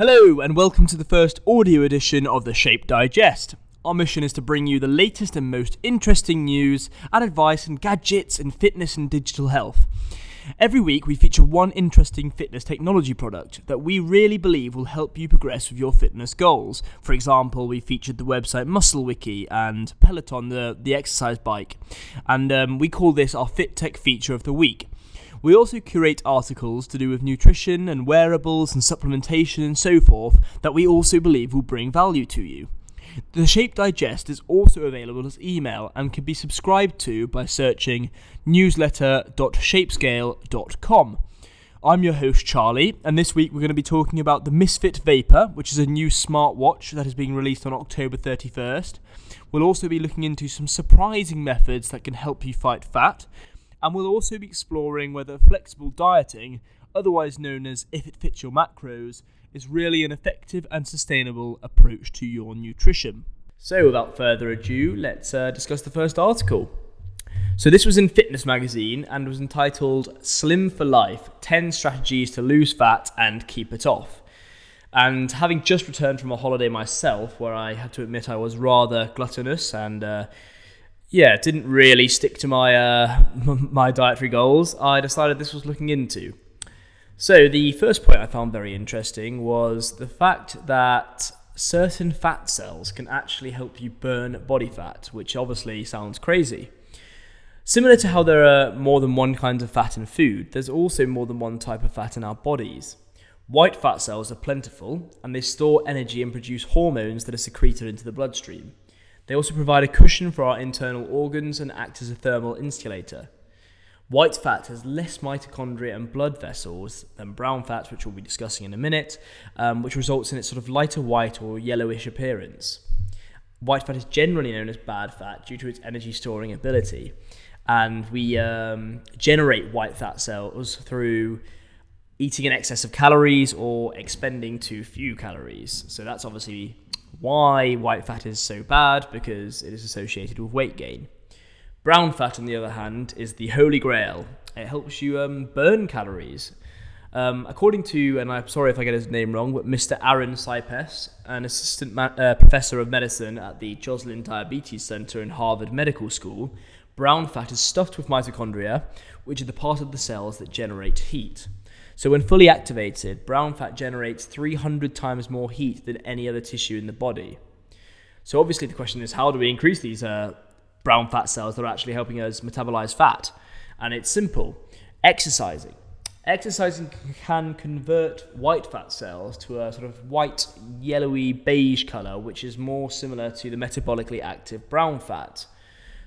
Hello, and welcome to the first audio edition of the Shape Digest. Our mission is to bring you the latest and most interesting news and advice and gadgets and fitness and digital health. Every week, we feature one interesting fitness technology product that we really believe will help you progress with your fitness goals. For example, we featured the website MuscleWiki and Peloton, the, the exercise bike, and um, we call this our Fit Tech feature of the week. We also curate articles to do with nutrition and wearables and supplementation and so forth that we also believe will bring value to you. The Shape Digest is also available as email and can be subscribed to by searching newsletter.shapescale.com. I'm your host Charlie, and this week we're going to be talking about the Misfit Vapor, which is a new smartwatch that is being released on October 31st. We'll also be looking into some surprising methods that can help you fight fat, and we'll also be exploring whether flexible dieting, otherwise known as if it fits your macros, is really an effective and sustainable approach to your nutrition. So, without further ado, let's uh, discuss the first article. So, this was in Fitness Magazine and was entitled Slim for Life 10 Strategies to Lose Fat and Keep It Off. And having just returned from a holiday myself, where I had to admit I was rather gluttonous and uh, yeah, didn't really stick to my uh, my dietary goals. I decided this was looking into. So the first point I found very interesting was the fact that certain fat cells can actually help you burn body fat, which obviously sounds crazy. Similar to how there are more than one kind of fat in food, there's also more than one type of fat in our bodies. White fat cells are plentiful and they store energy and produce hormones that are secreted into the bloodstream. They also provide a cushion for our internal organs and act as a thermal insulator. White fat has less mitochondria and blood vessels than brown fat, which we'll be discussing in a minute, um, which results in its sort of lighter white or yellowish appearance. White fat is generally known as bad fat due to its energy storing ability, and we um, generate white fat cells through eating in excess of calories or expending too few calories. So that's obviously why white fat is so bad because it is associated with weight gain. Brown fat, on the other hand, is the holy grail. It helps you um, burn calories. Um, according to, and I'm sorry if I get his name wrong, but Mr. Aaron Cypess, an assistant ma- uh, professor of medicine at the Joslin Diabetes Center in Harvard Medical School, brown fat is stuffed with mitochondria, which are the part of the cells that generate heat. So, when fully activated, brown fat generates 300 times more heat than any other tissue in the body. So, obviously, the question is how do we increase these uh, brown fat cells that are actually helping us metabolize fat? And it's simple exercising. Exercising can convert white fat cells to a sort of white, yellowy, beige color, which is more similar to the metabolically active brown fat.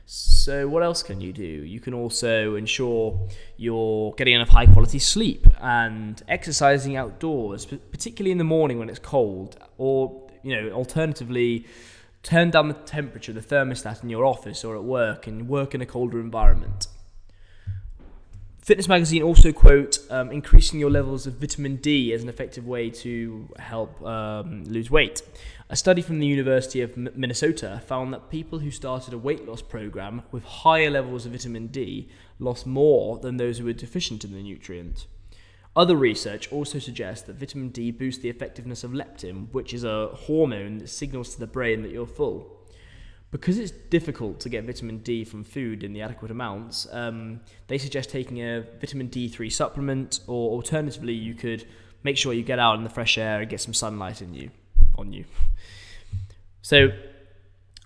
So, what else can you do? You can also ensure you're getting enough high quality sleep and exercising outdoors, particularly in the morning when it's cold, or, you know, alternatively, turn down the temperature, the thermostat in your office or at work and work in a colder environment. Fitness Magazine also quote um, increasing your levels of vitamin D as an effective way to help um, lose weight. A study from the University of Minnesota found that people who started a weight loss program with higher levels of vitamin D lost more than those who were deficient in the nutrient. Other research also suggests that vitamin D boosts the effectiveness of leptin, which is a hormone that signals to the brain that you're full because it's difficult to get vitamin D from food in the adequate amounts, um, they suggest taking a vitamin D3 supplement, or alternatively, you could make sure you get out in the fresh air and get some sunlight in you, on you. So,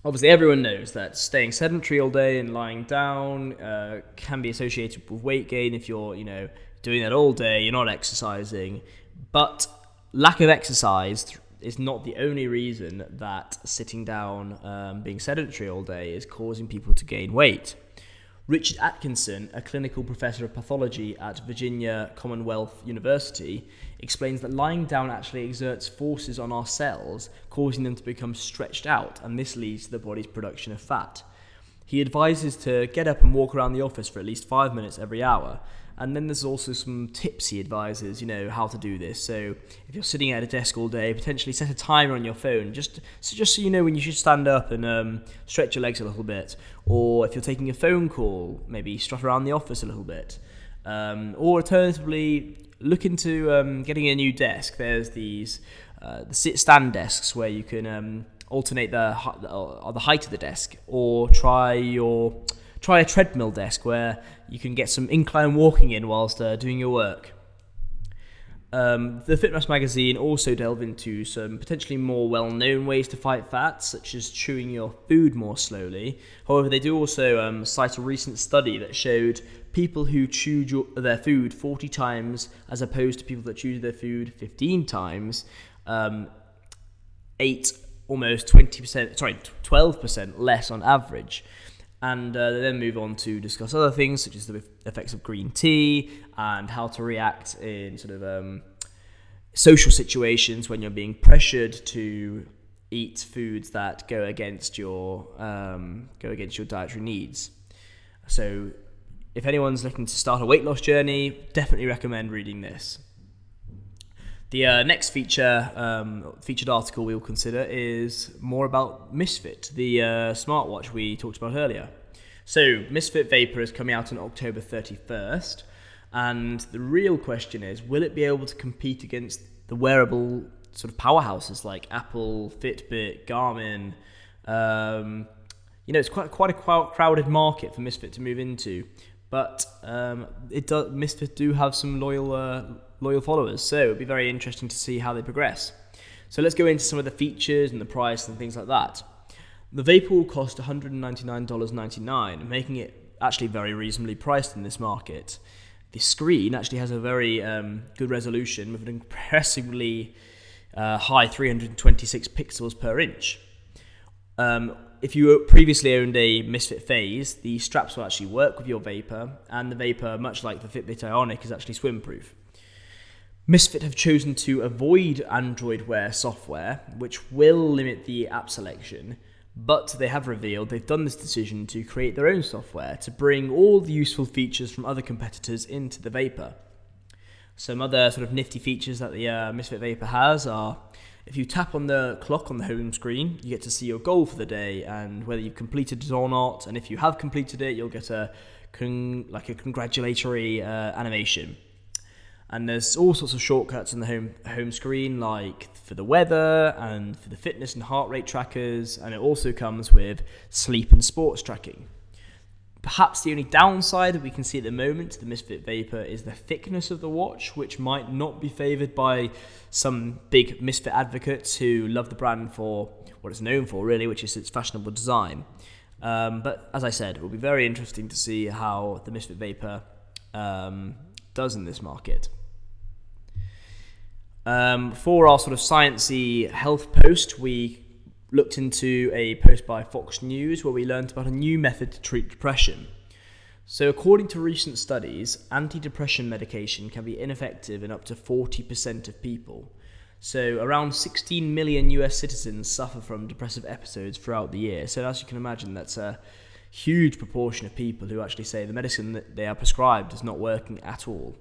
obviously, everyone knows that staying sedentary all day and lying down uh, can be associated with weight gain if you're, you know, doing that all day, you're not exercising. But lack of exercise is not the only reason that sitting down, um, being sedentary all day, is causing people to gain weight. Richard Atkinson, a clinical professor of pathology at Virginia Commonwealth University, explains that lying down actually exerts forces on our cells, causing them to become stretched out, and this leads to the body's production of fat. He advises to get up and walk around the office for at least five minutes every hour, and then there's also some tips he advises, you know, how to do this. So if you're sitting at a desk all day, potentially set a timer on your phone, just so just so you know when you should stand up and um, stretch your legs a little bit. Or if you're taking a phone call, maybe strut around the office a little bit. Um, or alternatively, look into um, getting a new desk. There's these uh, the sit stand desks where you can um, alternate the uh, the height of the desk, or try your try a treadmill desk where you can get some incline walking in whilst uh, doing your work. Um, the Fitness magazine also delve into some potentially more well-known ways to fight fat, such as chewing your food more slowly. However, they do also um, cite a recent study that showed people who chewed your, their food 40 times, as opposed to people that chewed their food 15 times, um, ate almost 20%, sorry, 12% less on average and uh, they then move on to discuss other things such as the effects of green tea and how to react in sort of um, social situations when you're being pressured to eat foods that go against your um, go against your dietary needs. So, if anyone's looking to start a weight loss journey, definitely recommend reading this. The uh, next feature um, featured article we will consider is more about Misfit, the uh, smartwatch we talked about earlier. So, Misfit Vapor is coming out on October 31st, and the real question is will it be able to compete against the wearable sort of powerhouses like Apple, Fitbit, Garmin? Um, you know, it's quite quite a crowded market for Misfit to move into, but um, it does, Misfit do have some loyal uh, loyal followers. So it'll be very interesting to see how they progress. So let's go into some of the features and the price and things like that. The Vapor will cost $199.99, making it actually very reasonably priced in this market. The screen actually has a very um, good resolution with an impressively uh, high 326 pixels per inch. Um, if you previously owned a Misfit Phase, the straps will actually work with your Vapor, and the Vapor, much like the Fitbit Ionic, is actually swim-proof. Misfit have chosen to avoid Android Wear software, which will limit the app selection, but they have revealed they've done this decision to create their own software to bring all the useful features from other competitors into the Vapor. Some other sort of nifty features that the uh, Misfit Vapor has are if you tap on the clock on the home screen, you get to see your goal for the day and whether you've completed it or not. And if you have completed it, you'll get a con- like a congratulatory uh, animation and there's all sorts of shortcuts in the home home screen like for the weather and for the fitness and heart rate trackers. And it also comes with sleep and sports tracking. Perhaps the only downside that we can see at the moment to the misfit vapor is the thickness of the watch which might not be favored by some big misfit advocates who love the brand for what it's known for really which is its fashionable design. Um, but as i said it will be very interesting to see how the misfit vapor um, does in this market um, for our sort of sciencey health post, we looked into a post by Fox News where we learned about a new method to treat depression. So, according to recent studies, antidepressant medication can be ineffective in up to 40% of people. So, around 16 million US citizens suffer from depressive episodes throughout the year. So, as you can imagine, that's a huge proportion of people who actually say the medicine that they are prescribed is not working at all.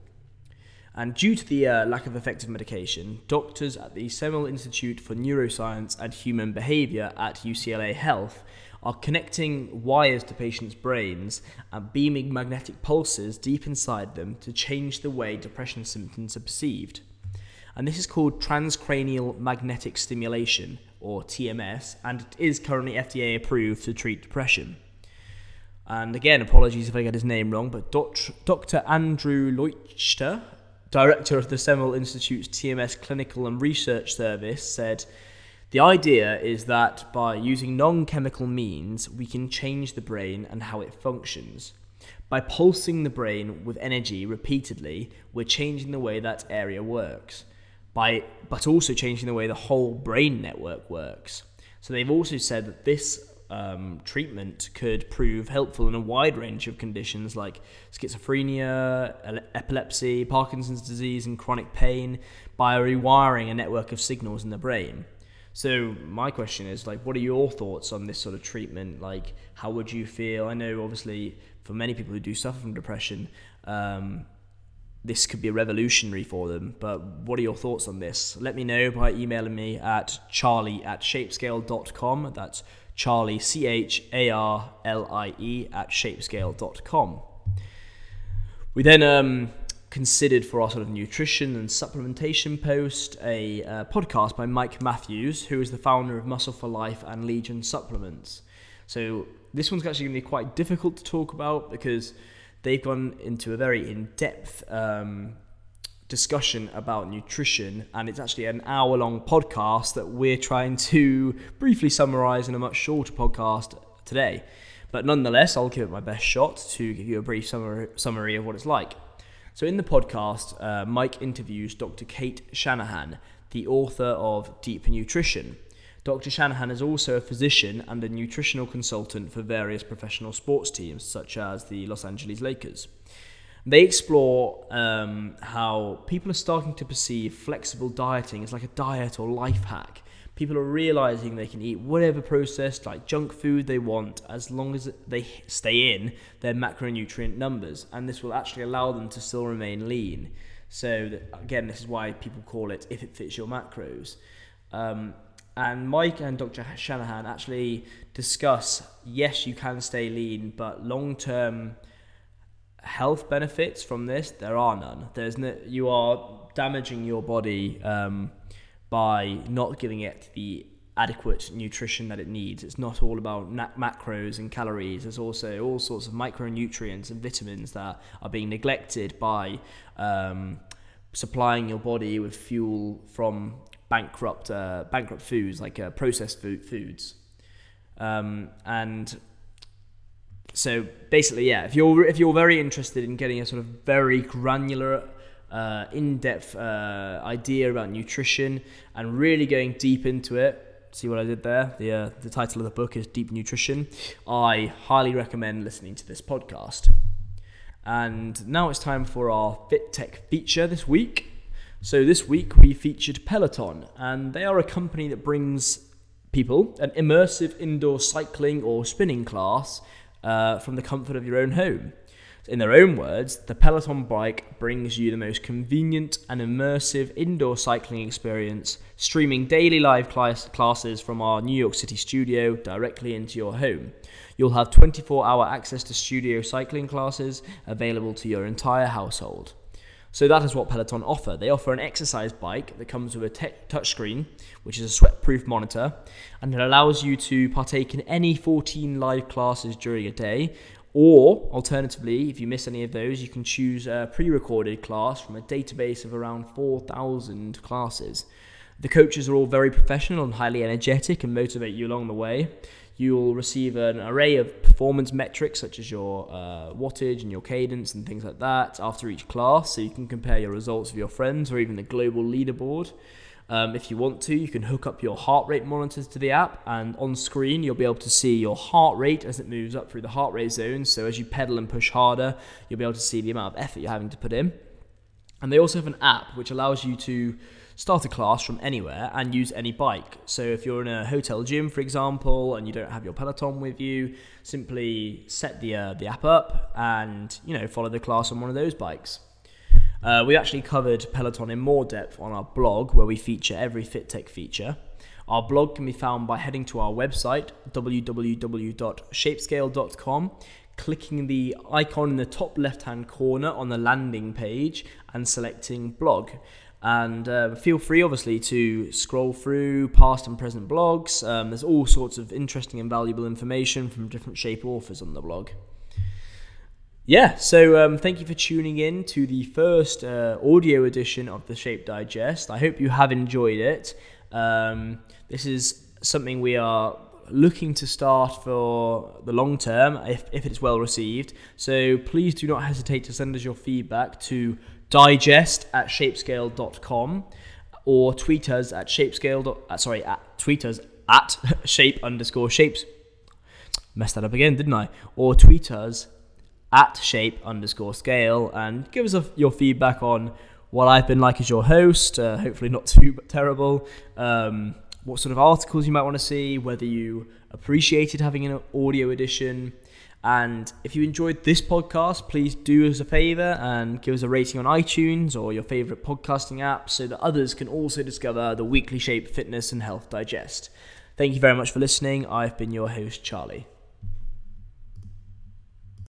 And due to the uh, lack of effective medication, doctors at the Semel Institute for Neuroscience and Human Behavior at UCLA Health are connecting wires to patients' brains and beaming magnetic pulses deep inside them to change the way depression symptoms are perceived. And this is called transcranial magnetic stimulation, or TMS, and it is currently FDA approved to treat depression. And again, apologies if I get his name wrong, but Dr. Andrew Leuchter director of the Semel Institute's TMS Clinical and Research Service, said, The idea is that by using non chemical means, we can change the brain and how it functions. By pulsing the brain with energy repeatedly, we're changing the way that area works, by, but also changing the way the whole brain network works. So they've also said that this um, treatment could prove helpful in a wide range of conditions like schizophrenia, epilepsy, Parkinson's disease, and chronic pain by rewiring a network of signals in the brain. So my question is like, what are your thoughts on this sort of treatment? Like, how would you feel? I know obviously for many people who do suffer from depression, um, this could be revolutionary for them. But what are your thoughts on this? Let me know by emailing me at charlie at shapescale.com. That's Charlie, C H A R L I E, at shapescale.com. We then um, considered for our sort of nutrition and supplementation post a uh, podcast by Mike Matthews, who is the founder of Muscle for Life and Legion Supplements. So this one's actually going to be quite difficult to talk about because they've gone into a very in-depth um, discussion about nutrition, and it's actually an hour-long podcast that we're trying to briefly summarize in a much shorter podcast today. But nonetheless, I'll give it my best shot to give you a brief summary, summary of what it's like. So, in the podcast, uh, Mike interviews Dr. Cate Shanahan, the author of Deep Nutrition. Dr. Shanahan is also a physician and a nutritional consultant for various professional sports teams, such as the Los Angeles Lakers. They explore um, how people are starting to perceive flexible dieting as like a diet or life hack people are realizing they can eat whatever processed like junk food they want as long as they stay in their macronutrient numbers and this will actually allow them to still remain lean so that, again this is why people call it if it fits your macros um, and mike and dr shanahan actually discuss yes you can stay lean but long term health benefits from this there are none there's no you are damaging your body um, by not giving it the adequate nutrition that it needs. It's not all about macros and calories. There's also all sorts of micronutrients and vitamins that are being neglected by um, supplying your body with fuel from bankrupt uh, bankrupt foods like uh, processed food foods. Um, and so basically, yeah, if you're if you're very interested in getting a sort of very granular uh, in-depth uh, idea about nutrition and really going deep into it. See what I did there? The uh, the title of the book is Deep Nutrition. I highly recommend listening to this podcast. And now it's time for our Fit Tech feature this week. So this week we featured Peloton, and they are a company that brings people an immersive indoor cycling or spinning class uh, from the comfort of your own home. In their own words, the Peloton bike brings you the most convenient and immersive indoor cycling experience, streaming daily live class- classes from our New York City studio directly into your home. You'll have 24 hour access to studio cycling classes available to your entire household. So that is what Peloton offer. They offer an exercise bike that comes with a te- touchscreen, which is a sweat-proof monitor, and it allows you to partake in any 14 live classes during a day, or alternatively, if you miss any of those, you can choose a pre recorded class from a database of around 4,000 classes. The coaches are all very professional and highly energetic and motivate you along the way. You'll receive an array of performance metrics such as your uh, wattage and your cadence and things like that after each class, so you can compare your results with your friends or even the global leaderboard. Um, if you want to, you can hook up your heart rate monitors to the app, and on screen, you'll be able to see your heart rate as it moves up through the heart rate zone. So, as you pedal and push harder, you'll be able to see the amount of effort you're having to put in. And they also have an app which allows you to start a class from anywhere and use any bike. So, if you're in a hotel gym, for example, and you don't have your Peloton with you, simply set the uh, the app up and you know follow the class on one of those bikes. Uh, we actually covered Peloton in more depth on our blog, where we feature every FitTech feature. Our blog can be found by heading to our website, www.shapescale.com, clicking the icon in the top left hand corner on the landing page, and selecting blog. And uh, feel free, obviously, to scroll through past and present blogs. Um, there's all sorts of interesting and valuable information from different Shape authors on the blog yeah, so um, thank you for tuning in to the first uh, audio edition of the Shape Digest. I hope you have enjoyed it. Um, this is something we are looking to start for the long term if, if it's well received. So please do not hesitate to send us your feedback to digest at shapescale.com or tweet us at shapescale. Uh, sorry, at tweet us at shape underscore shapes. Messed that up again, didn't I? Or tweet us at shape underscore scale and give us a, your feedback on what I've been like as your host. Uh, hopefully, not too terrible. Um, what sort of articles you might want to see, whether you appreciated having an audio edition. And if you enjoyed this podcast, please do us a favor and give us a rating on iTunes or your favorite podcasting app so that others can also discover the weekly Shape Fitness and Health Digest. Thank you very much for listening. I've been your host, Charlie.